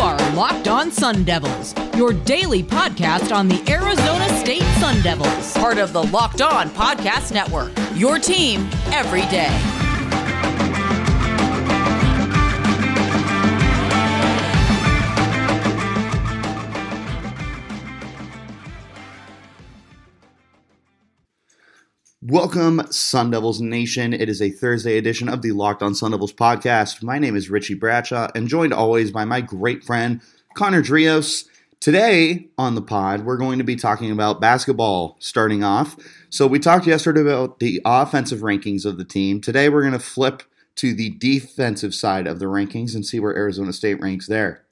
are Locked On Sun Devils, your daily podcast on the Arizona State Sun Devils, part of the Locked On Podcast Network. Your team every day. Welcome, Sun Devils Nation. It is a Thursday edition of the Locked On Sun Devils podcast. My name is Richie Bradshaw, and joined always by my great friend, Connor Drios. Today on the pod, we're going to be talking about basketball starting off. So, we talked yesterday about the offensive rankings of the team. Today, we're going to flip to the defensive side of the rankings and see where Arizona State ranks there.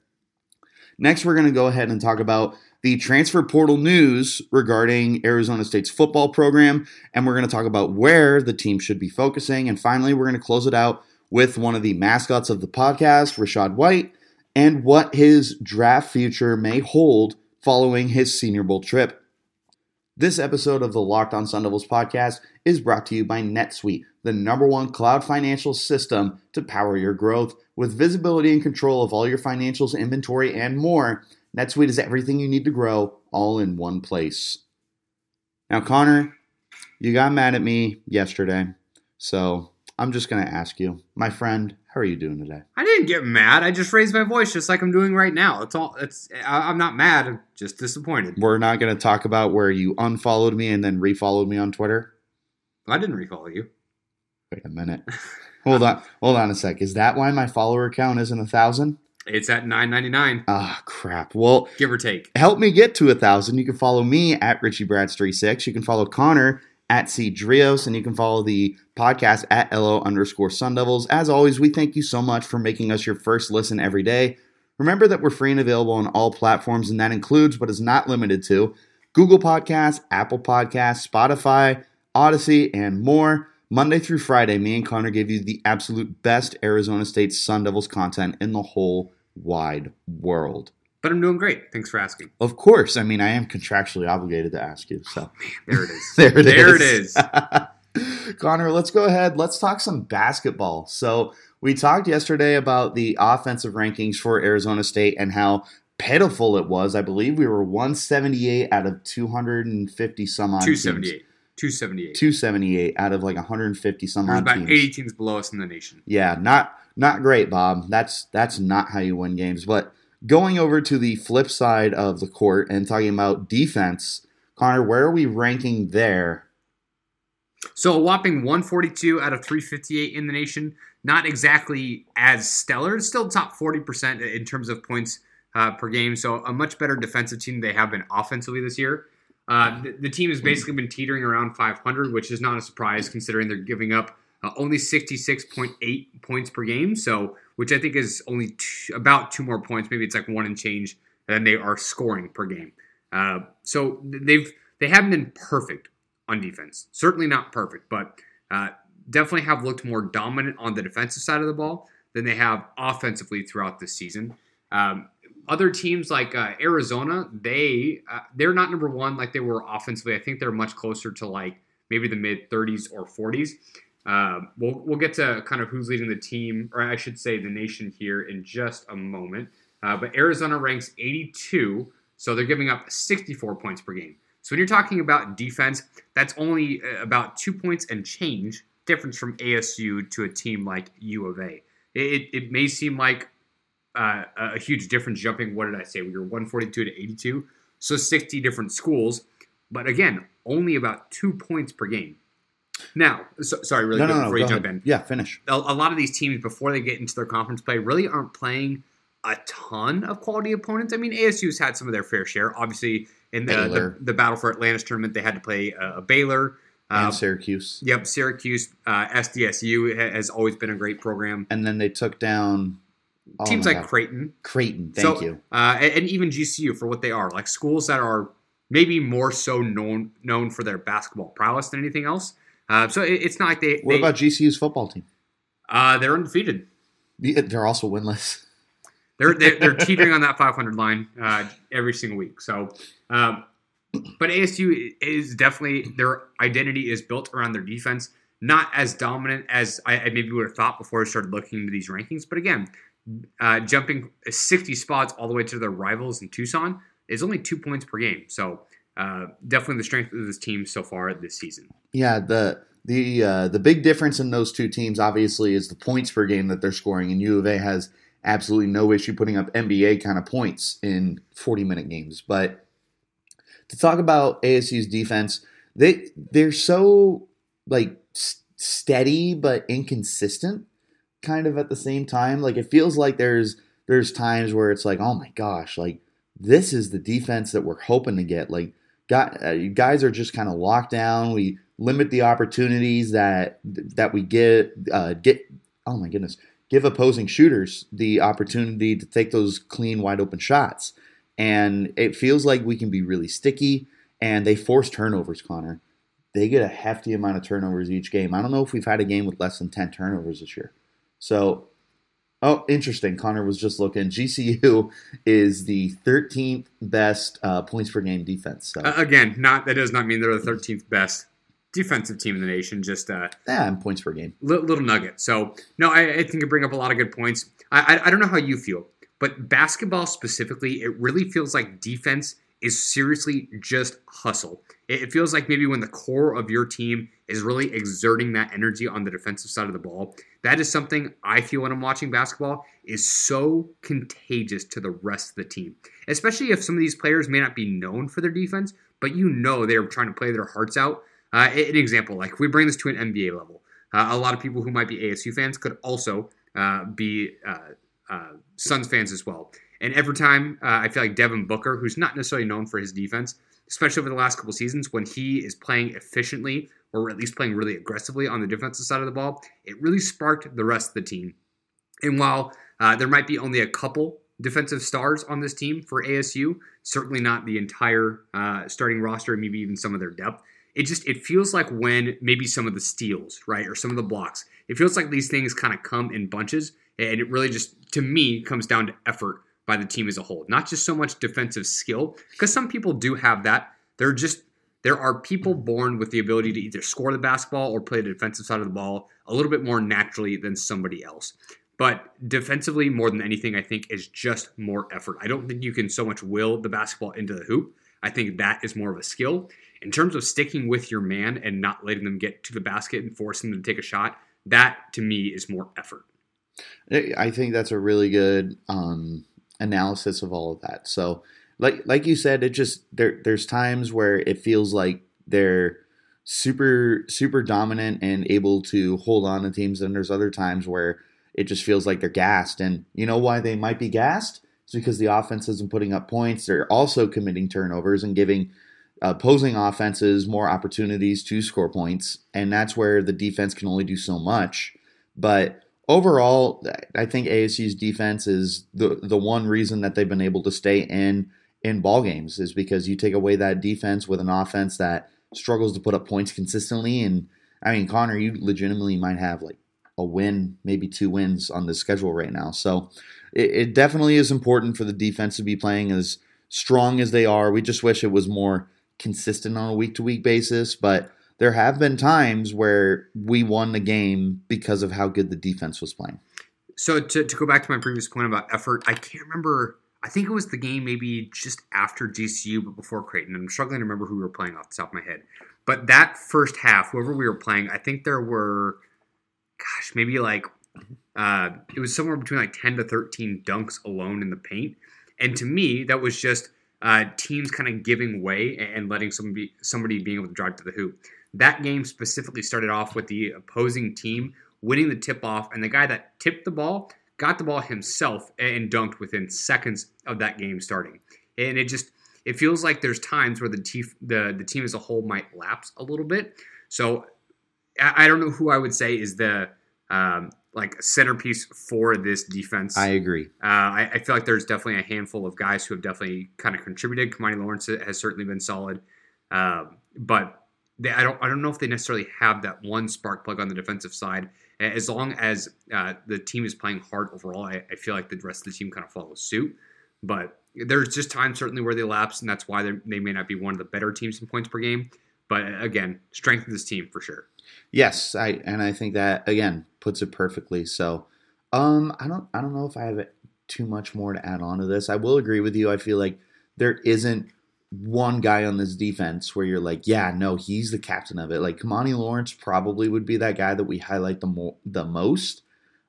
Next, we're going to go ahead and talk about the transfer portal news regarding Arizona State's football program, and we're going to talk about where the team should be focusing. And finally, we're going to close it out with one of the mascots of the podcast, Rachaad White, and what his draft future may hold following his Senior Bowl trip. This episode of the Locked On Sun Devils podcast is brought to you by NetSuite, the number one cloud financial system to power your growth. With visibility and control of all your financials, inventory, and more, NetSuite is everything you need to grow all in one place. Now, Connor, you got mad at me yesterday, so I'm just going to ask you, my friend, how are you doing today? I didn't get mad. I just raised my voice just like I'm doing right now. It's all. It's. I'm not mad. I'm just disappointed. We're not going to talk about where you unfollowed me and then refollowed me on Twitter. I didn't recall you. Wait a minute. hold on. Hold on a sec. Is that why my follower count isn't a thousand? It's at 9.99, Ah, crap. Well, give or take. help me get to a thousand. You can follow me at RichieBrads36. You can follow Connor at C Drios, and you can follow the podcast at LO underscore Sun Devils. As always, we thank you so much for making us your first listen every day. Remember that we're free and available on all platforms, and that includes, but is not limited to, Google Podcasts, Apple Podcasts, Spotify, Odyssey, and more. Monday through Friday, me and Connor give you the absolute best Arizona State Sun Devils content in the whole wide world. But I'm doing great. Thanks for asking. Of course. I mean, I am contractually obligated to ask you. So oh, There it is. there it there is. it is. Connor, let's go ahead. Let's talk some basketball. So we talked yesterday about the offensive rankings for Arizona State and how pitiful it was. I believe we were 178 out of 250 some odd teams. 278. 278. 278 out of like 150 some There's odd about teams. 80 teams below us in the nation. Yeah, not not great, Bob. That's that's not how you win games. But going over to the flip side of the court and talking about defense, Connor, where are we ranking there? So a whopping 142 out of 358 in the nation. Not exactly as stellar. It's still top 40% in terms of points uh, per game. So a much better defensive team they have been offensively this year. Uh, the, the team has basically been teetering around 500, which is not a surprise considering they're giving up uh, only 66.8 points per game. So, which I think is only two, about two more points. Maybe it's like one and change than they are scoring per game. Uh, so they've they haven't been perfect on defense. Certainly not perfect, but uh, definitely have looked more dominant on the defensive side of the ball than they have offensively throughout this season. Um, other teams like uh, Arizona, they uh, they're not number one like they were offensively. I think they're much closer to like maybe the mid 30s or 40s. Uh, we'll we'll get to kind of who's leading the team, or I should say the nation here in just a moment. Uh, but Arizona ranks 82, so they're giving up 64 points per game. So when you're talking about defense, that's only uh, about two points and change difference from ASU to a team like U of A. It, it may seem like uh, a huge difference jumping. What did I say? We were 142 to 82, so 60 different schools. But again, only about two points per game. Now, so, sorry, really no, no, no. before you jump ahead. in Yeah, finish. a, a lot of these teams before they get into their conference play really aren't playing a ton of quality opponents. I mean, ASU's had some of their fair share. Obviously, in the the, the battle for Atlantis tournament, they had to play uh, a Baylor. Uh, and Syracuse. yep, Syracuse, uh, SDSU has always been a great program. And then they took down oh Teams like God. Creighton, Creighton. Thank So, you. uh, and, and even GCU for what they are, like schools that are maybe more so known known for their basketball prowess than anything else. Uh, so it, it's not like they. What they, about GCU's football team? Uh, they're undefeated. They're also winless. They're they're, they're teetering on that 500 line uh, every single week. So, um, but ASU is definitely their identity is built around their defense. Not as dominant as I, I maybe would have thought before I started looking into these rankings, but again, uh, jumping 60 spots all the way to their rivals in Tucson is only two points per game. So uh, definitely the strength of this team so far this season. Yeah, the the uh, the big difference in those two teams obviously is the points per game that they're scoring, and U of A has absolutely no issue putting up NBA kind of points in 40 minute games. But to talk about ASU's defense, they they're so like steady but inconsistent kind of at the same time. Like it feels like there's there's times where it's like, oh my gosh, like this is the defense that we're hoping to get. Like uh, guys are just kind of locked down. We limit the opportunities that that we get uh, get. Oh my goodness, give opposing shooters the opportunity to take those clean, wide open shots, and it feels like we can be really sticky. And they force turnovers, Connor. They get a hefty amount of turnovers each game. I don't know if we've had a game with less than ten turnovers this year. So, oh, interesting. Connor was just looking. GCU is the 13th best uh, points per game defense. So. Uh, again, not that does not mean they're the 13th best defensive team in the nation. Just uh, yeah, and points per game. Little, little nugget. So no, I, I, think you bring up a lot of good points. I, I I don't know how you feel, but basketball specifically, it really feels like defense is seriously just hustle. It feels like maybe when the core of your team is really exerting that energy on the defensive side of the ball, that is something I feel when I'm watching basketball is so contagious to the rest of the team. Especially if some of these players may not be known for their defense, but you know they're trying to play their hearts out. Uh, an example, like we bring this to an NBA level, uh, a lot of people who might be ASU fans could also uh, be uh, uh, Suns fans as well. And every time uh, I feel like Devin Booker, who's not necessarily known for his defense, especially over the last couple seasons, when he is playing efficiently or at least playing really aggressively on the defensive side of the ball, it really sparked the rest of the team. And while uh, there might be only a couple defensive stars on this team for ASU, certainly not the entire uh, starting roster, and maybe even some of their depth. It just it feels like when maybe some of the steals, right, or some of the blocks, it feels like these things kind of come in bunches, and it really just to me comes down to effort by the team as a whole, not just so much defensive skill, because some people do have that. They're just there are people born with the ability to either score the basketball or play the defensive side of the ball a little bit more naturally than somebody else. But defensively, more than anything, I think is just more effort. I don't think you can so much will the basketball into the hoop. I think that is more of a skill. In terms of sticking with your man and not letting them get to the basket and forcing them to take a shot, that to me is more effort. I think that's a really good um, analysis of all of that. So like like you said, it just there there's times where it feels like they're super super dominant and able to hold on to teams, and there's other times where it just feels like they're gassed. And you know why they might be gassed? It's because the offense isn't putting up points. They're also committing turnovers and giving opposing offenses more opportunities to score points, and that's where the defense can only do so much. But overall, I think ASU's defense is the the one reason that they've been able to stay in in ball games is because you take away that defense with an offense that struggles to put up points consistently. And I mean, Connor, you legitimately might have like a win, maybe two wins on the schedule right now. So it, it definitely is important for the defense to be playing as strong as they are. We just wish it was more consistent on a week to week basis, but there have been times where we won the game because of how good the defense was playing. So to, to go back to my previous point about effort, I can't remember I think it was the game maybe just after GCU, but before Creighton. I'm struggling to remember who we were playing off the top of my head. But that first half, whoever we were playing, I think there were, gosh, maybe like, uh, it was somewhere between like 10 to 13 dunks alone in the paint. And to me, that was just uh, teams kind of giving way and letting somebody, somebody being able to drive to the hoop. That game specifically started off with the opposing team winning the tip off, and the guy that tipped the ball got the ball himself and dunked within seconds of that game starting. And it just it feels like there's times where the team the, the team as a whole might lapse a little bit. So I, I don't know who I would say is the um, like centerpiece for this defense. I agree. Uh, I, I, feel like there's definitely a handful of guys who have definitely kind of contributed. Kimani Lawrence has certainly been solid, um, but they, I don't I don't know if they necessarily have that one spark plug on the defensive side as long as uh, the team is playing hard overall, I, I, feel like the rest of the team kind of follows suit. But there's just times certainly where they lapse, and that's why they may not be one of the better teams in points per game. But again, strength of this team for sure. Yes, I and I think that again puts it perfectly. So Um, I don't I don't know if I have too much more to add on to this. I will agree with you. I feel like there isn't one guy on this defense where you're like, yeah, no, he's the captain of it. Like Kimani Lawrence probably would be that guy that we highlight the mo- the most.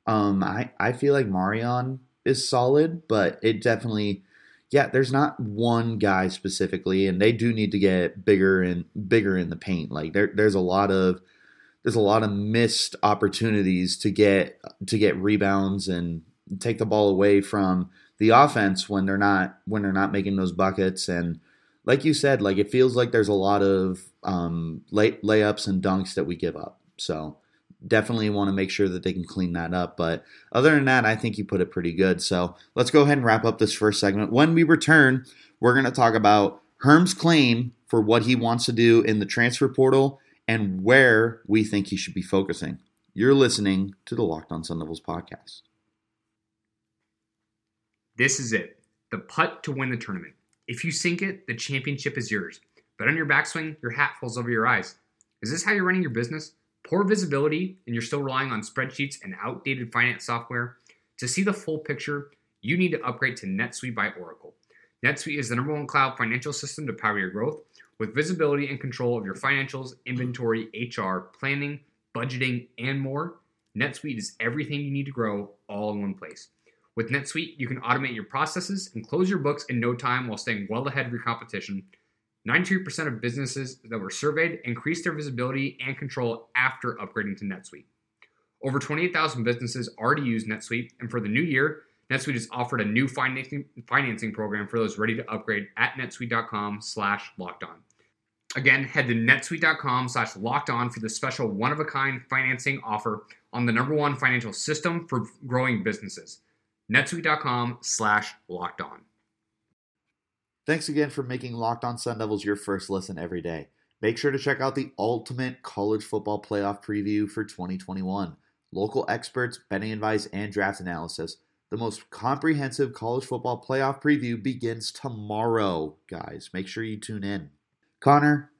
Um, I I feel like Marion is solid, but it definitely, yeah, there's not one guy specifically, and they do need to get bigger and bigger in the paint. Like there there's a lot of there's a lot of missed opportunities to get to get rebounds and take the ball away from the offense when they're not when they're not making those buckets and like you said, like it feels like there's a lot of um, lay, layups and dunks that we give up. So definitely want to make sure that they can clean that up. But other than that, I think you put it pretty good. So let's go ahead and wrap up this first segment. When we return, we're going to talk about Herm's claim for what he wants to do in the transfer portal and where we think he should be focusing. You're listening to the Locked On Sun Devils podcast. This is it the putt to win the tournament. If you sink it, the championship is yours. But on your backswing, your hat falls over your eyes. Is this how you're running your business? Poor visibility, and you're still relying on spreadsheets and outdated finance software? To see the full picture, you need to upgrade to NetSuite by Oracle. NetSuite is the number one cloud financial system to power your growth with visibility and control of your financials, inventory, HR, planning, budgeting, and more. NetSuite is everything you need to grow all in one place. With NetSuite, you can automate your processes and close your books in no time while staying well ahead of your competition. 93% of businesses that were surveyed increased their visibility and control after upgrading to NetSuite. Over 28,000 businesses already use NetSuite, and for the new year, NetSuite has offered a new financing financing program for those ready to upgrade at netsuite.com slash locked on. Again, head to netsuite.com slash locked on for the special one of a kind financing offer on the number one financial system for growing businesses netsuite.com slash locked on. Thanks again for making Locked On Sun Devils your first listen every day. Make sure to check out the ultimate college football playoff preview for 2021. Local experts, betting advice, and draft analysis. The most comprehensive college football playoff preview begins tomorrow, guys. Make sure you tune in. Connor,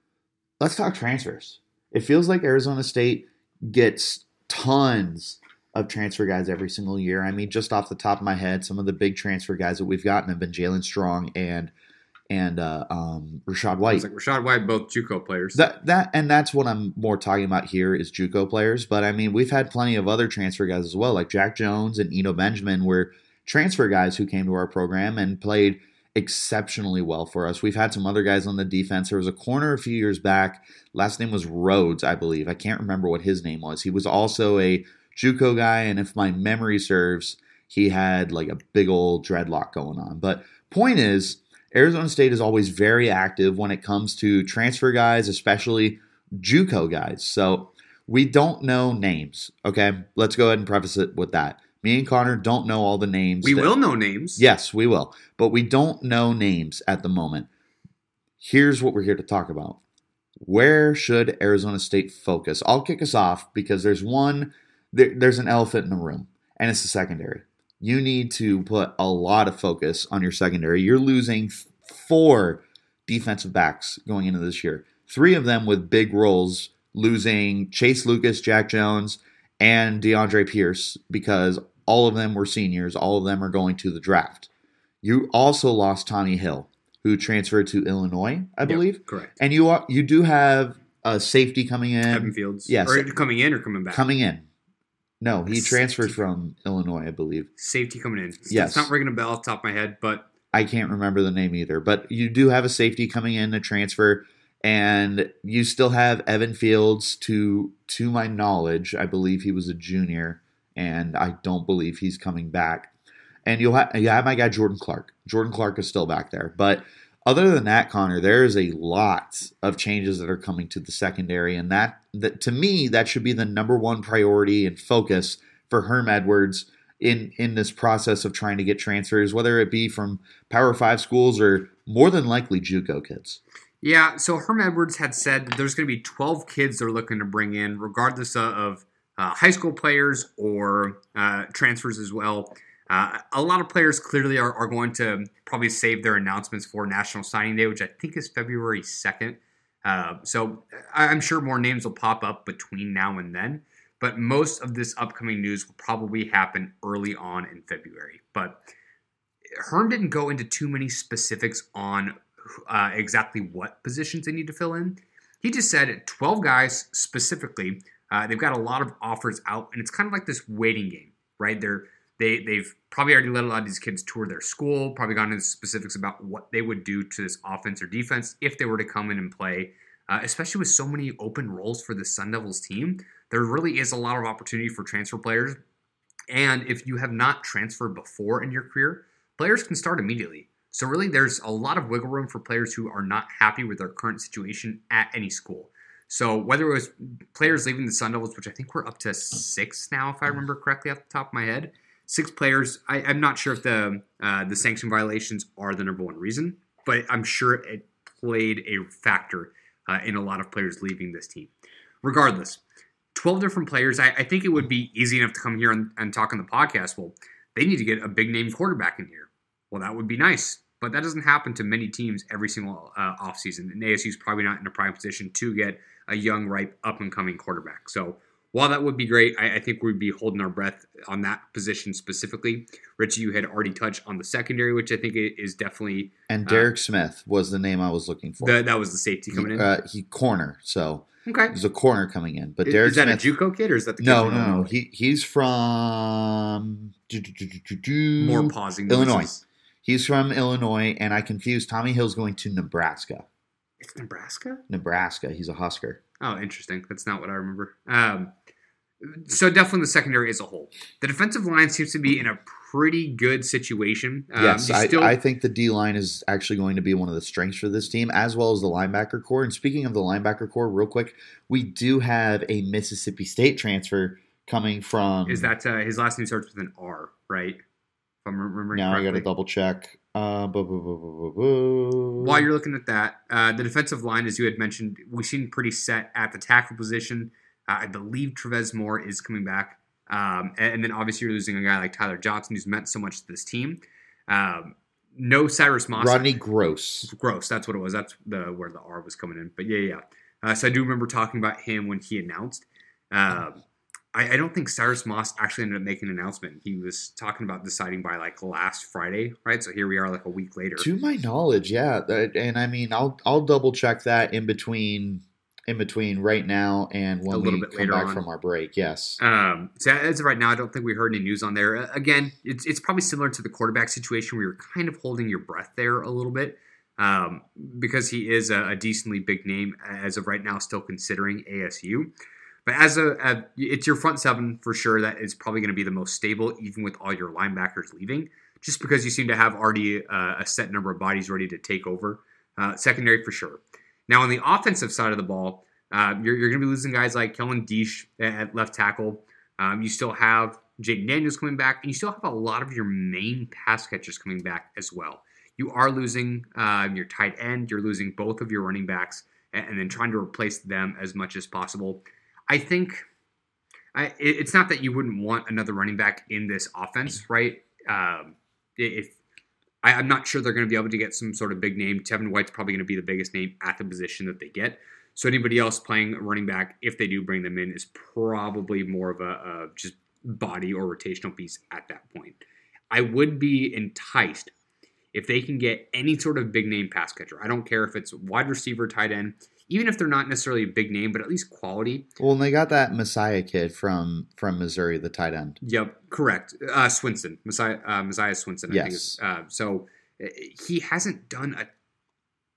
let's talk transfers. It feels like Arizona State gets tons of transfer guys every single year. I mean, just off the top of my head, some of the big transfer guys that we've gotten have been Jaelen Strong and and uh, um, Rachaad White. It's like Rachaad White, both JUCO players. That that and that's what I'm more talking about here is JUCO players. But I mean, we've had plenty of other transfer guys as well, like Jack Jones and Eno Benjamin, were transfer guys who came to our program and played exceptionally well for us. We've had some other guys on the defense. There was a corner a few years back. Last name was Rhodes, I believe. I can't remember what his name was. He was also a JUCO guy, and if my memory serves, he had like a big old dreadlock going on. But point is, Arizona State is always very active when it comes to transfer guys, especially JUCO guys. So we don't know names. Okay, let's go ahead and preface it with that. Me and Connor don't know all the names. We that, will know names. Yes, we will, but we don't know names at the moment. Here's what we're here to talk about. Where should Arizona State focus? I'll kick us off because there's one there, there's an elephant in the room, and it's the secondary. You need to put a lot of focus on your secondary. You're losing four defensive backs going into this year, three of them with big roles, losing Chase Lucas, Jack Jones, and DeAndre Pierce because all of them were seniors. All of them are going to the draft. You also lost Tommy Hill, who transferred to Illinois, I believe. Yep, correct. And you are, you do have a safety coming in. Evan Fields. Yes. Or coming in or coming back? Coming in. No, he Safety. transferred from Illinois, I believe. Safety coming in. It's, Yes. It's not ringing a bell off the top of my head, but I can't remember the name either, but you do have a safety coming in to transfer, and you still have Evan Fields. To to my knowledge, I believe he was a junior, and I don't believe he's coming back. And you'll have you have my guy Jordan Clark. Jordan Clark is still back there, but other than that, Connor, there is a lot of changes that are coming to the secondary, and that, that to me that should be the number one priority and focus for Herm Edwards in in this process of trying to get transfers, whether it be from Power Five schools or more than likely JUCO kids. Yeah, so Herm Edwards had said that there's going to be 12 kids they're looking to bring in, regardless of, uh, high school players or uh, transfers as well. Uh, a lot of players clearly are, are going to probably save their announcements for National Signing Day, which I think is February 2nd. Uh, so I'm sure more names will pop up between now and then. but most of this upcoming news will probably happen early on in February. But Herm didn't go into too many specifics on uh, exactly what positions they need to fill in. He just said 12 guys specifically. Uh, they've got a lot of offers out, and it's kind of like this waiting game, right? They're they they've probably already let a lot of these kids tour their school, probably gone into specifics about what they would do to this offense or defense if they were to come in and play. Uh, especially with so many open roles for the Sun Devils team, there really is a lot of opportunity for transfer players. And if you have not transferred before in your career, players can start immediately. So really, there's a lot of wiggle room for players who are not happy with their current situation at any school. So whether it was players leaving the Sun Devils, which I think we're up to six now, if I remember correctly off the top of my head, six players. I, am not sure if the uh, the sanction violations are the number one reason, but I'm sure it played a factor uh, in a lot of players leaving this team. Regardless, 12 different players. I, I think it would be easy enough to come here and, and talk on the podcast. Well, they need to get a big name quarterback in here. Well, that would be nice, but that doesn't happen to many teams every single uh, offseason. And ASU is probably not in a prime position to get a young, ripe, up and coming quarterback. So while that would be great, I, I, think we'd be holding our breath on that position specifically. Richie, you had already touched on the secondary, which I think is definitely. And uh, Derek uh, Smith was the name I was looking for. The, that was the safety coming he, in. Uh, he corner, so okay, there's a corner coming in. But is, Derek is that Smith, a JUCO kid or is that the no, no, no? He he's from more pausing Illinois. Noises. He's from Illinois, and I confused Tommy Hill's going to Nebraska. It's Nebraska. Nebraska. He's a Husker. Oh, interesting. That's not what I remember. Um, so definitely the secondary as a whole. The defensive line seems to be in a pretty good situation. Um, yes, I, still... I, think the D line is actually going to be one of the strengths for this team, as well as the linebacker core. And speaking of the linebacker core, real quick, we do have a Mississippi State transfer coming from. Is that uh, his last name starts with an R, right? If I'm remembering. Now correctly. I got to double check. Uh, While you're looking at that, uh, the defensive line, as you had mentioned, we seem pretty set at the tackle position. Uh, I believe Travez Moore is coming back. Um, and, and, then obviously you're losing a guy like Tyler Johnson, who's meant so much to this team. Um, no Cyrus Moss. Rodney Gross. Gross, that's what it was. That's the where the R was coming in. But yeah, yeah. Uh, so I do remember talking about him when he announced. Um, I, I, don't think Cyrus Moss actually ended up making an announcement. He was talking about deciding by like last Friday, right? So here we are, like a week later. To my knowledge, yeah. And I mean, I'll I'll double check that in between in between right now and when we come back on. from our break. Yes. Um, so as of right now, I don't think we heard any news on there. Uh, again, it's it's probably similar to the quarterback situation where you're kind of holding your breath there a little bit um, because he is a, a, decently big name as of right now, still considering ASU. But as a, a it's your front seven for sure that is probably going to be the most stable, even with all your linebackers leaving, just because you seem to have already uh, a set number of bodies ready to take over. Uh, secondary for sure. Now, on the offensive side of the ball, uh, you're, you're going to be losing guys like Kellen Diesch at left tackle. Um, you still have Jake Daniels coming back, and you still have a lot of your main pass catchers coming back as well. You are losing uh, your tight end, you're losing both of your running backs, and, and, then trying to replace them as much as possible. I think I, it's not that you wouldn't want another running back in this offense, right? Um, if I, am not sure they're going to be able to get some sort of big name. Tevin White's probably going to be the biggest name at the position that they get. So anybody else playing running back, if they do bring them in, is probably more of a, a just body or rotational piece at that point. I would be enticed if they can get any sort of big name pass catcher. I don't care if it's wide receiver, tight end even if they're not necessarily a big name, but at least quality. Well, and they got that Messiah kid from from Missouri, the tight end. Yep, correct. Uh, Swinson, Messiah, uh, Messiah Swinson. I yes. uh, so uh, he hasn't done a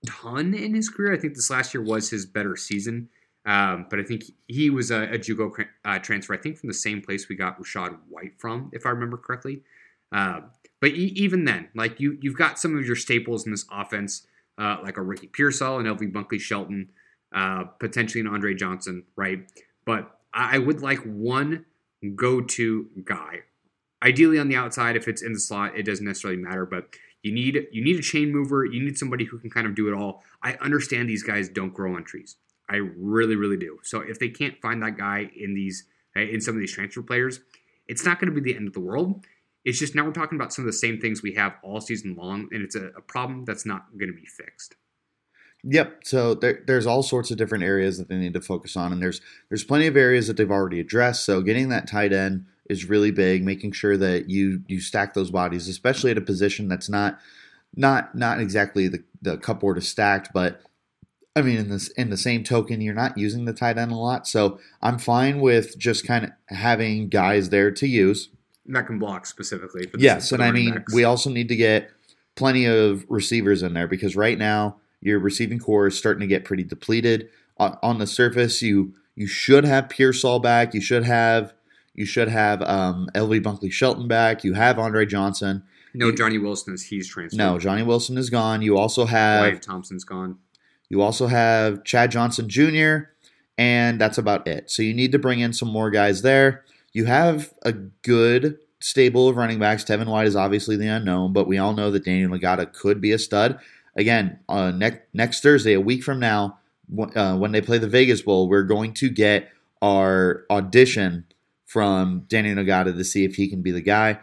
ton in his career. I think this last year was his better season. Um, but I think he was a, a JUCO uh, transfer. I think from the same place we got Rachaad White from, if I remember correctly. Uh, but e- even then, like you, you've got some of your staples in this offense uh, like a Ricky Pearsall and LV Bunkley Shelton, uh, potentially an Andre Johnson, right? But I would like one go to guy. Ideally on the outside, if it's in the slot, it doesn't necessarily matter, but you need you need a chain mover. You need somebody who can kind of do it all. I understand these guys don't grow on trees. I really, really do. So if they can't find that guy in these in some of these transfer players, it's not going to be the end of the world. It's just now we're talking about some of the same things we have all season long, and it's a, a problem that's not going to be fixed. Yep. So there, there's all sorts of different areas that they need to focus on, and there's there's plenty of areas that they've already addressed. So getting that tight end is really big. Making sure that you you stack those bodies, especially at a position that's not not not exactly the the cupboard is stacked, but I mean, in this in the same token, you're not using the tight end a lot, so I'm fine with just kind of having guys there to use. That can block specifically. For yes, and I mean, backs. we also need to get plenty of receivers in there because right now your receiving core is starting to get pretty depleted. On, on the surface, you you should have Pearsall back. You should have you should have um, LV Bunkley Shelton back. You have Andre Johnson. No, Johnny Wilson is he's transferred. No, Johnny Wilson is gone. You also have Wyatt Thompson's gone. You also have Chad Johnson Jr., and that's about it. So you need to bring in some more guys there. You have a good stable of running backs. Tevin White is obviously the unknown, but we all know that Daniyel Ngata could be a stud. Again, uh, next next Thursday, a week from now, uh, when they play the Vegas Bowl, we're going to get our audition from Danny Ngata to see if he can be the guy.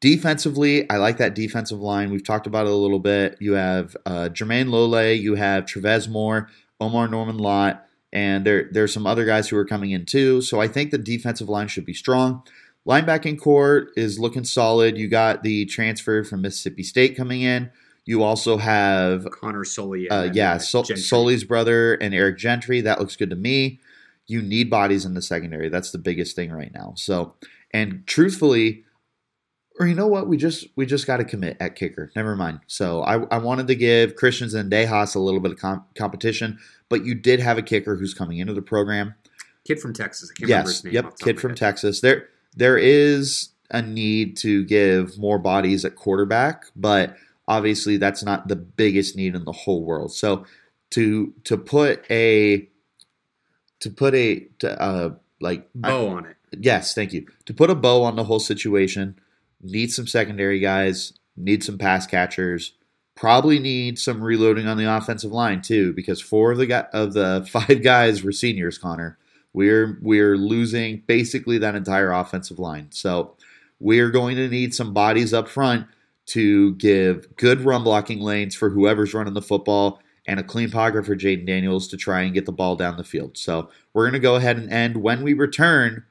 Defensively, I like that defensive line. We've talked about it a little bit. You have uh, Jermayne Lole, you have Travez Moore, Omarr Norman Lott, and there there's some other guys who are coming in too. So I think the defensive line should be strong. Linebacking core is looking solid. You got the transfer from Mississippi State coming in. You also have Connor Soelle. Uh, yeah, Soelle's brother and Eric Gentry. That looks good to me. You need bodies in the secondary. That's the biggest thing right now. So, and truthfully, or you know what? We just we just got to commit at kicker. Never mind. So I, I wanted to give Christians and Zendejas a little bit of com- competition, but you did have a kicker who's coming into the program. Kid from Texas. yes. Yep. Kid from Texas. There there is a need to give more bodies at quarterback, but obviously that's not the biggest need in the whole world. So to to put a to put a to, uh like bow I, on it. Yes, thank you. To put a bow on the whole situation need some secondary guys, need some pass catchers, probably need some reloading on the offensive line too, because four of the of the five guys were seniors. Connor, we're we're losing basically that entire offensive line, so we're going to need some bodies up front to give good run blocking lanes for whoever's running the football and a clean pocket for Jayden Daniels to try and get the ball down the field. So we're going to go ahead and end. When we return,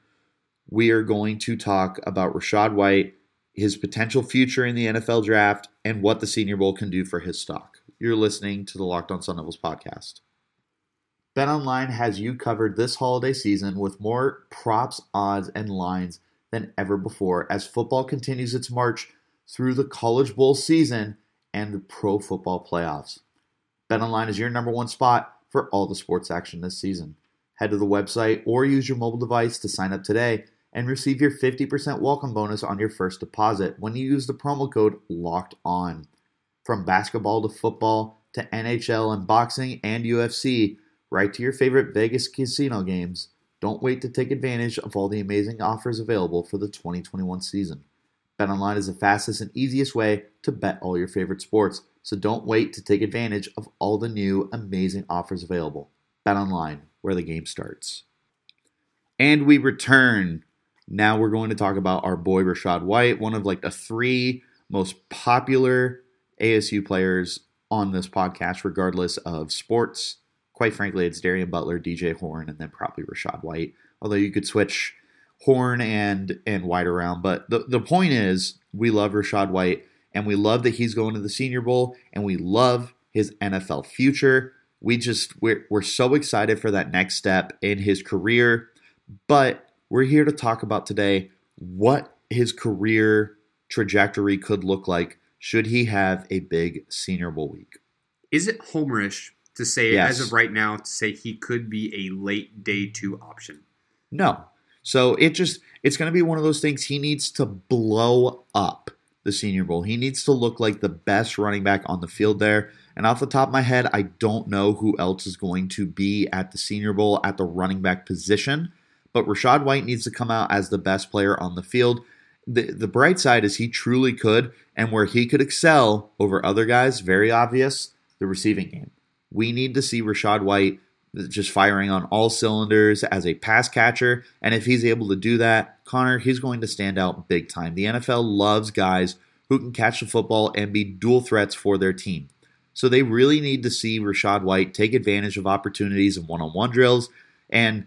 we are going to talk about Rachaad White his potential future in the NFL draft, and what the Senior Bowl can do for his stock. You're listening to the Locked On Sun Devils podcast. BetOnline has you covered this holiday season with more props, odds, and lines than ever before as football continues its march through the College Bowl season and the Pro Football playoffs. BetOnline is your number one spot for all the sports action this season. Head to the website or use your mobile device to sign up today and receive your 50% welcome bonus on your first deposit when you use the promo code LOCKED ON. From basketball to football to NHL and boxing and UFC, right to your favorite Vegas casino games, don't wait to take advantage of all the amazing offers available for the 2021 season. BetOnline is the fastest and easiest way to bet all your favorite sports, so don't wait to take advantage of all the new amazing offers available. BetOnline, where the game starts. And we return now we're going to talk about our boy Rachaad White, one of like the three most popular ASU players on this podcast, regardless of sports. Quite frankly, it's Darian Butler, DJ Horne, and then probably Rachaad White. Although you could switch Horne and and White around, but the the point is, we love Rachaad White, and we love that he's going to the Senior Bowl, and we love his NFL future. We just we're we're so excited for that next step in his career, but we're here to talk about today what his career trajectory could look like should he have a big Senior Bowl week. Is it homerish to say, yes. as of right now, to say he could be a late day two option? No. So it just it's going to be one of those things he needs to blow up the Senior Bowl. He needs to look like the best running back on the field there. And off the top of my head, I don't know who else is going to be at the Senior Bowl at the running back position but Rachaad White needs to come out as the best player on the field. The, the bright side is he truly could, and where he could excel over other guys, very obvious, the receiving game. We need to see Rachaad White just firing on all cylinders as a pass catcher. And if he's able to do that, Connor, he's going to stand out big time. The NFL loves guys who can catch the football and be dual threats for their team. So they really need to see Rachaad White take advantage of opportunities in one-on-one drills. And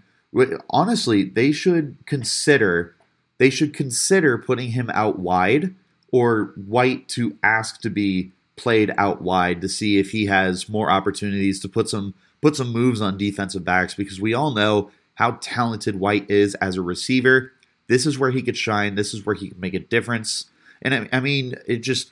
honestly, they should consider they should consider putting him out wide or White to ask to be played out wide to see if he has more opportunities to put some put some moves on defensive backs because we all know how talented White is as a receiver. This is where he could shine. This is where he can make a difference. And I, I mean, it just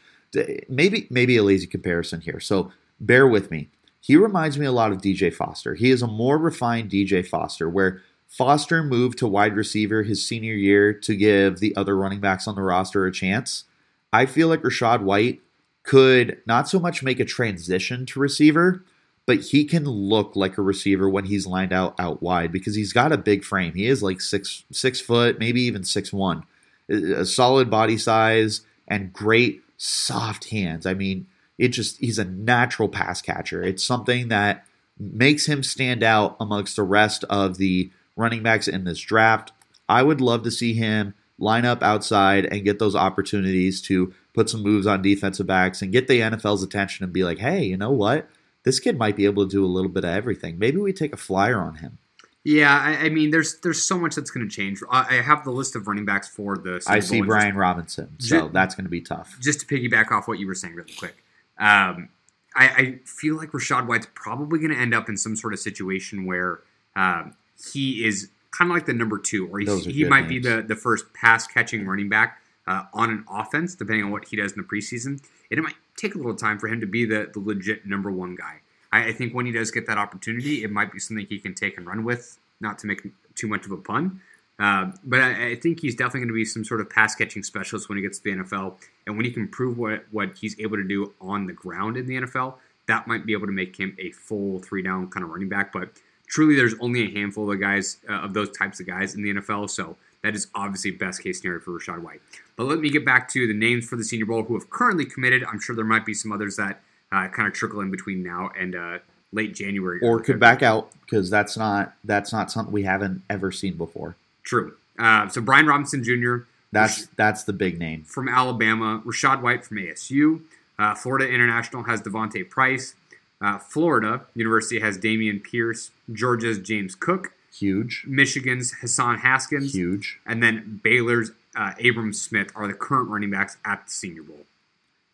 maybe maybe a lazy comparison here. So bear with me. He reminds me a lot of DJ Foster. He is a more refined DJ Foster, where Foster moved to wide receiver his senior year to give the other running backs on the roster a chance. I feel like Rachaad White could not so much make a transition to receiver, but he can look like a receiver when he's lined out out wide because he's got a big frame. He is like six six foot, maybe even six one, a solid body size and great soft hands. I mean, it just he's a natural pass catcher. It's something that makes him stand out amongst the rest of the running backs in this draft. I would love to see him line up outside and get those opportunities to put some moves on defensive backs and get the NFL's attention and be like, hey, you know what? This kid might be able to do a little bit of everything. Maybe we take a flyer on him. Yeah, I, I mean, there's there's so much that's going to change. I, have the list of running backs for the. Super I see Bowl Brian Robinson, so just, that's going to be tough. Just to piggyback off what you were saying, really quick, um, I, I, feel like Rachaad White's probably going to end up in some sort of situation where um, he is kind of like the number two, or he, he might names. be the, the first pass catching running back uh, on an offense, depending on what he does in the preseason. And it might take a little time for him to be the, the legit number one guy. I, I think when he does get that opportunity, it might be something he can take and run with, not to make too much of a pun. Uh, but I, I, think he's definitely going to be some sort of pass catching specialist when he gets to the NFL. And when he can prove what, what he's able to do on the ground in the NFL, that might be able to make him a full three down kind of running back. But truly there's only a handful of guys uh, of those types of guys in the NFL. So that is obviously best case scenario for Rachaad White. But let me get back to the names for the Senior Bowl who have currently committed. I'm sure there might be some others that uh, kind of trickle in between now and uh, late January, or could back out because that's not that's not something we haven't ever seen before. True. Uh, so Brian Robinson Jr. That's that's the big name from Alabama. Rachaad White from ASU. Uh, Florida International has D'Vonte Price. Uh, Florida University has Dameon Pierce. Georgia's James Cook. Huge. Michigan's Hassan Haskins. Huge. And then Baylor's uh, Abram Smith are the current running backs at the Senior Bowl.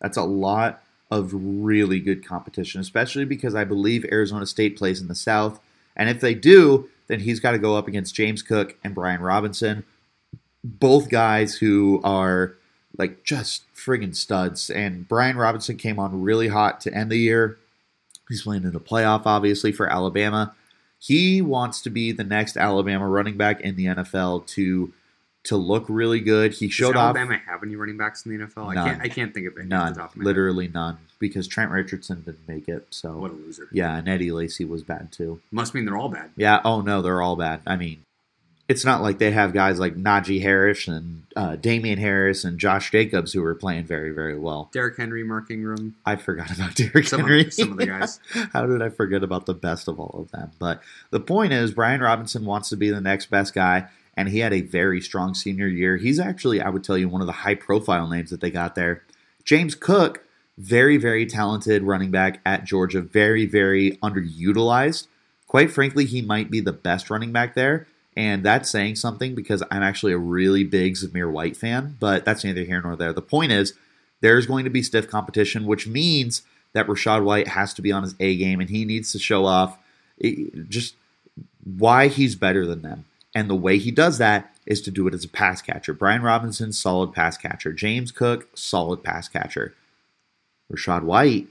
That's a lot of really good competition, especially because I believe Arizona State plays in the South. And if they do, then he's got to go up against James Cook and Brian Robinson, both guys who are like just friggin' studs. And Brian Robinson came on really hot to end the year. He's playing in the playoff, obviously, for Alabama. He wants to be the next Alabama running back in the NFL to to look really good. He showed Does Alabama off. have any running backs in the NFL? None. I can't. I can't think of any. None. Of literally none. Because Trent Richardson didn't make it. So what a loser. Yeah, and Eddie Lacy was bad too. Must mean they're all bad. Yeah. Oh no, they're all bad. I mean, it's not like they have guys like Najee Harris and uh, Damien Harris and Josh Jacobs who are playing very, very well. Derrick Henry, Mark Ingram. I forgot about Derrick some Henry. Of, some of the guys. How did I forget about the best of all of them? But the point is, Brian Robinson wants to be the next best guy, and he had a very strong senior year. He's actually, I would tell you, one of the high profile names that they got there. James Cook, very, very talented running back at Georgia, very, very underutilized. Quite frankly, he might be the best running back there and that's saying something because I'm actually a really big Zamir White fan, but that's neither here nor there. The point is, there's going to be stiff competition, which means that Rachaad White has to be on his A game and he needs to show off eh, just why he's better than them. And the way he does that is to do it as a pass catcher. Brian Robinson, solid pass catcher. James Cook, solid pass catcher. Rachaad White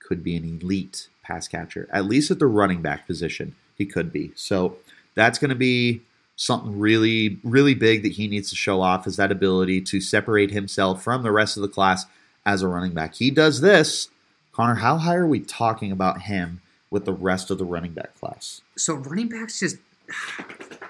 could be an elite pass catcher, at least at the running back position. He could be. So that's going to be something really, really big that he needs to show off is that ability to separate himself from the rest of the class as a running back. He does this. Connor, how high are we talking about him with the rest of the running back class? So running backs just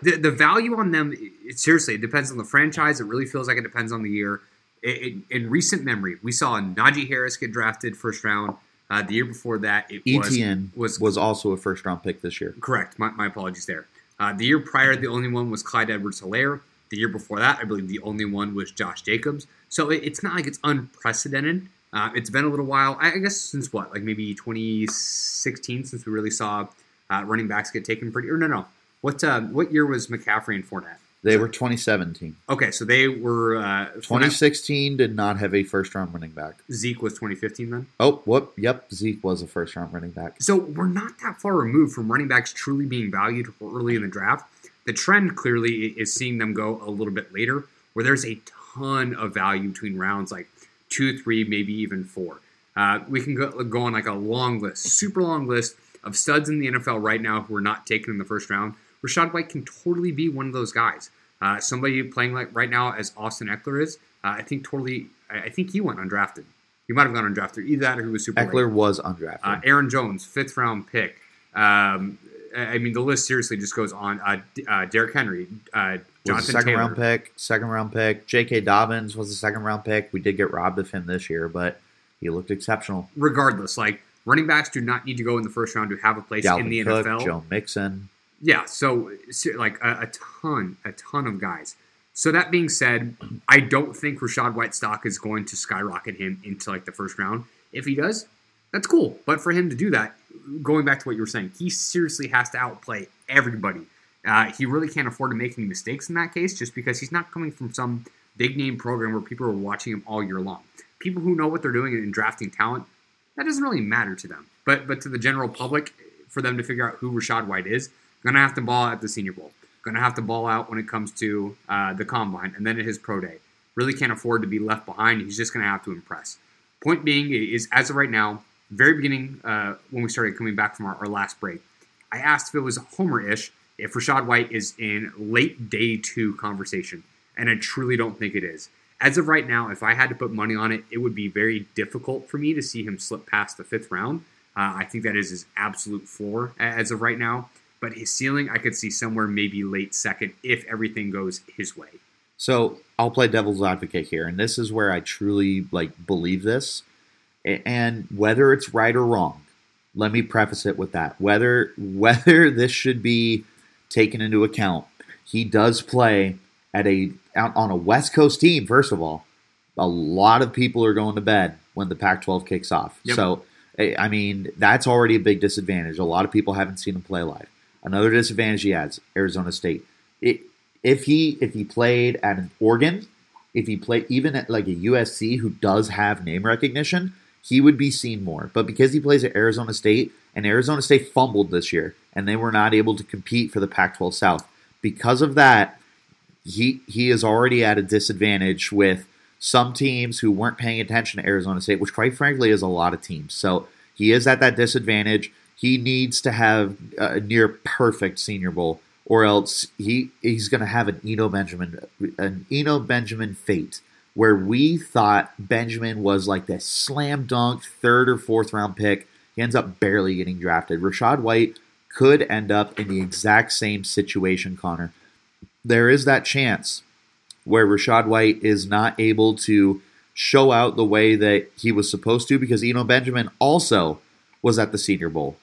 the the value on them. It, seriously, it depends on the franchise. It really feels like it depends on the year. It, it, in recent memory, we saw Najee Harris get drafted first round. Uh, the year before that, it ETN was, was was also a first round pick this year. Correct. My, my apologies there. Uh, the year prior, the only one was Clyde Edwards-Helaire. The year before that, I believe the only one was Josh Jacobs. So it, it's not like it's unprecedented. Uh, it's been a little while, I guess, since what, like maybe 2016, since we really saw uh, running backs get taken pretty. Or no, no. What uh, what year was McCaffrey and Fournette? They were 2017. Okay, so they were. Uh, 2016 did not have a first round running back. Zeke was 2015 then? Oh, whoop. Yep. Zeke was a first round running back. So we're not that far removed from running backs truly being valued early in the draft. The trend clearly is seeing them go a little bit later, where there's a ton of value between rounds like two, three, maybe even four. Uh, we can go, go on like a long list, super long list of studs in the NFL right now who are not taken in the first round. Rachaad White can totally be one of those guys. Uh, somebody playing like right now as Austin Ekeler is, uh, I think totally. I think he went undrafted. He might have gone undrafted. Either that or he was super. Eckler late. was undrafted. Uh, Aaron Jones, fifth round pick. Um, I mean, the list seriously just goes on. Uh, uh, Derrick Henry, uh, Jonathan second Taylor. round pick, second round pick. J.K. Dobbins was a second round pick. We did get robbed of him this year, but he looked exceptional. Regardless, like running backs do not need to go in the first round to have a place Dalvin in the Cook, NFL. Joe Mixon. Yeah, so like a, a ton, a ton of guys. So that being said, I don't think Rachaad White stock is going to skyrocket him into like the first round. If he does, that's cool. But for him to do that, going back to what you were saying, he seriously has to outplay everybody. Uh, he really can't afford to make any mistakes in that case, just because he's not coming from some big name program where people are watching him all year long. People who know what they're doing in drafting talent, that doesn't really matter to them. But but to the general public, for them to figure out who Rachaad White is, gonna have to ball at the Senior Bowl. Going to have to ball out when it comes to uh, the combine and then at his pro day. Really can't afford to be left behind. He's just going to have to impress. Point being is, as of right now, very beginning uh, when we started coming back from our, our last break, I asked if it was Homer-ish if Rachaad White is in late day two conversation, and I truly don't think it is. As of right now, if I had to put money on it, it would be very difficult for me to see him slip past the fifth round. Uh, I think that is his absolute floor as of right now but his ceiling I could see somewhere maybe late second if everything goes his way. So I'll play devil's advocate here, and this is where I truly like believe this. And whether it's right or wrong, let me preface it with that. Whether whether this should be taken into account, he does play at a on a West Coast team. First of all, a lot of people are going to bed when the Pac-12 kicks off. Yep. So I mean that's already a big disadvantage. A lot of people haven't seen him play live. Another disadvantage he has, Arizona State. It, if he if he played at an Oregon, if he played even at like a USC who does have name recognition, he would be seen more. But because he plays at Arizona State, and Arizona State fumbled this year, and they were not able to compete for the Pac-12 South. Because of that, he he is already at a disadvantage with some teams who weren't paying attention to Arizona State, which quite frankly is a lot of teams. So he is at that disadvantage he needs to have a near perfect Senior Bowl, or else he he's going to have an Eno Benjamin an Eno Benjamin fate, where we thought Benjamin was like this slam dunk third or fourth round pick. He ends up barely getting drafted. Rachaad White could end up in the exact same situation, Connor. There is that chance where Rachaad White is not able to show out the way that he was supposed to because Eno Benjamin also was at the Senior Bowl.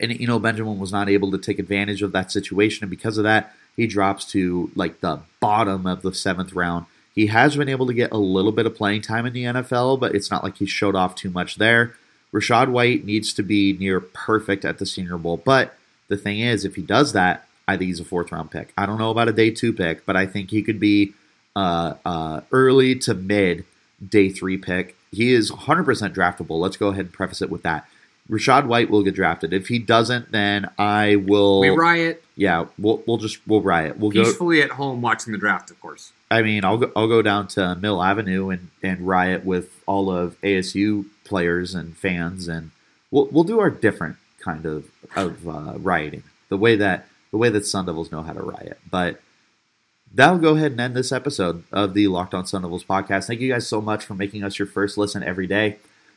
And you know, Benjamin was not able to take advantage of that situation, and because of that, he drops to like the bottom of the seventh round. He has been able to get a little bit of playing time in the NFL, but it's not like he showed off too much there. Rachaad White needs to be near perfect at the Senior Bowl, but the thing is, if he does that, I think he's a fourth round pick. I don't know about a day two pick, but I think he could be uh, uh, early to mid day three pick. He is 100% draftable. Let's go ahead and preface it with that. Rachaad White will get drafted. If he doesn't, then I will. We riot. Yeah, we'll we'll just we'll riot. We'll peacefully go, at home watching the draft, of course. I mean, I'll go, I'll go down to Mill Avenue and, and riot with all of ASU players and fans, and we'll we'll do our different kind of of uh, rioting, the way that the way that Sun Devils know how to riot. But that'll go ahead and end this episode of the Locked On Sun Devils podcast. Thank you guys so much for making us your first listen every day.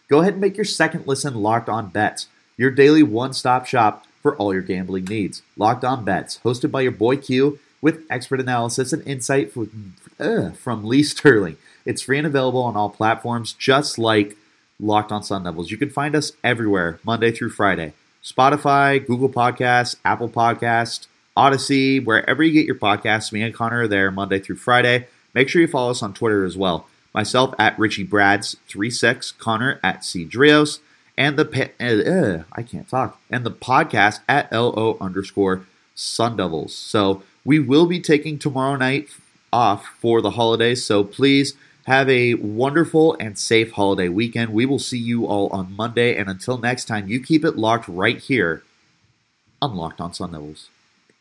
Go ahead and make your second listen Locked On Bets, your daily one stop shop for all your gambling needs. Locked On Bets, hosted by your boy Q, with expert analysis and insight from, uh, from Lee Sterling. It's free and available on all platforms, just like Locked On Sun Devils. You can find us everywhere, Monday through Friday. Spotify, Google Podcasts, Apple Podcast, Odyssey, wherever you get your podcasts. Me and Connor are there Monday through Friday. Make sure you follow us on Twitter as well. Myself at Richie Brads 36, Connor at C Drios, and the uh, uh, I can't talk, and the podcast at LO underscore Sun Devils. So we will be taking tomorrow night off for the holidays. So please have a wonderful and safe holiday weekend. We will see you all on Monday. And until next time, you keep it locked right here Unlocked on Sun Devils.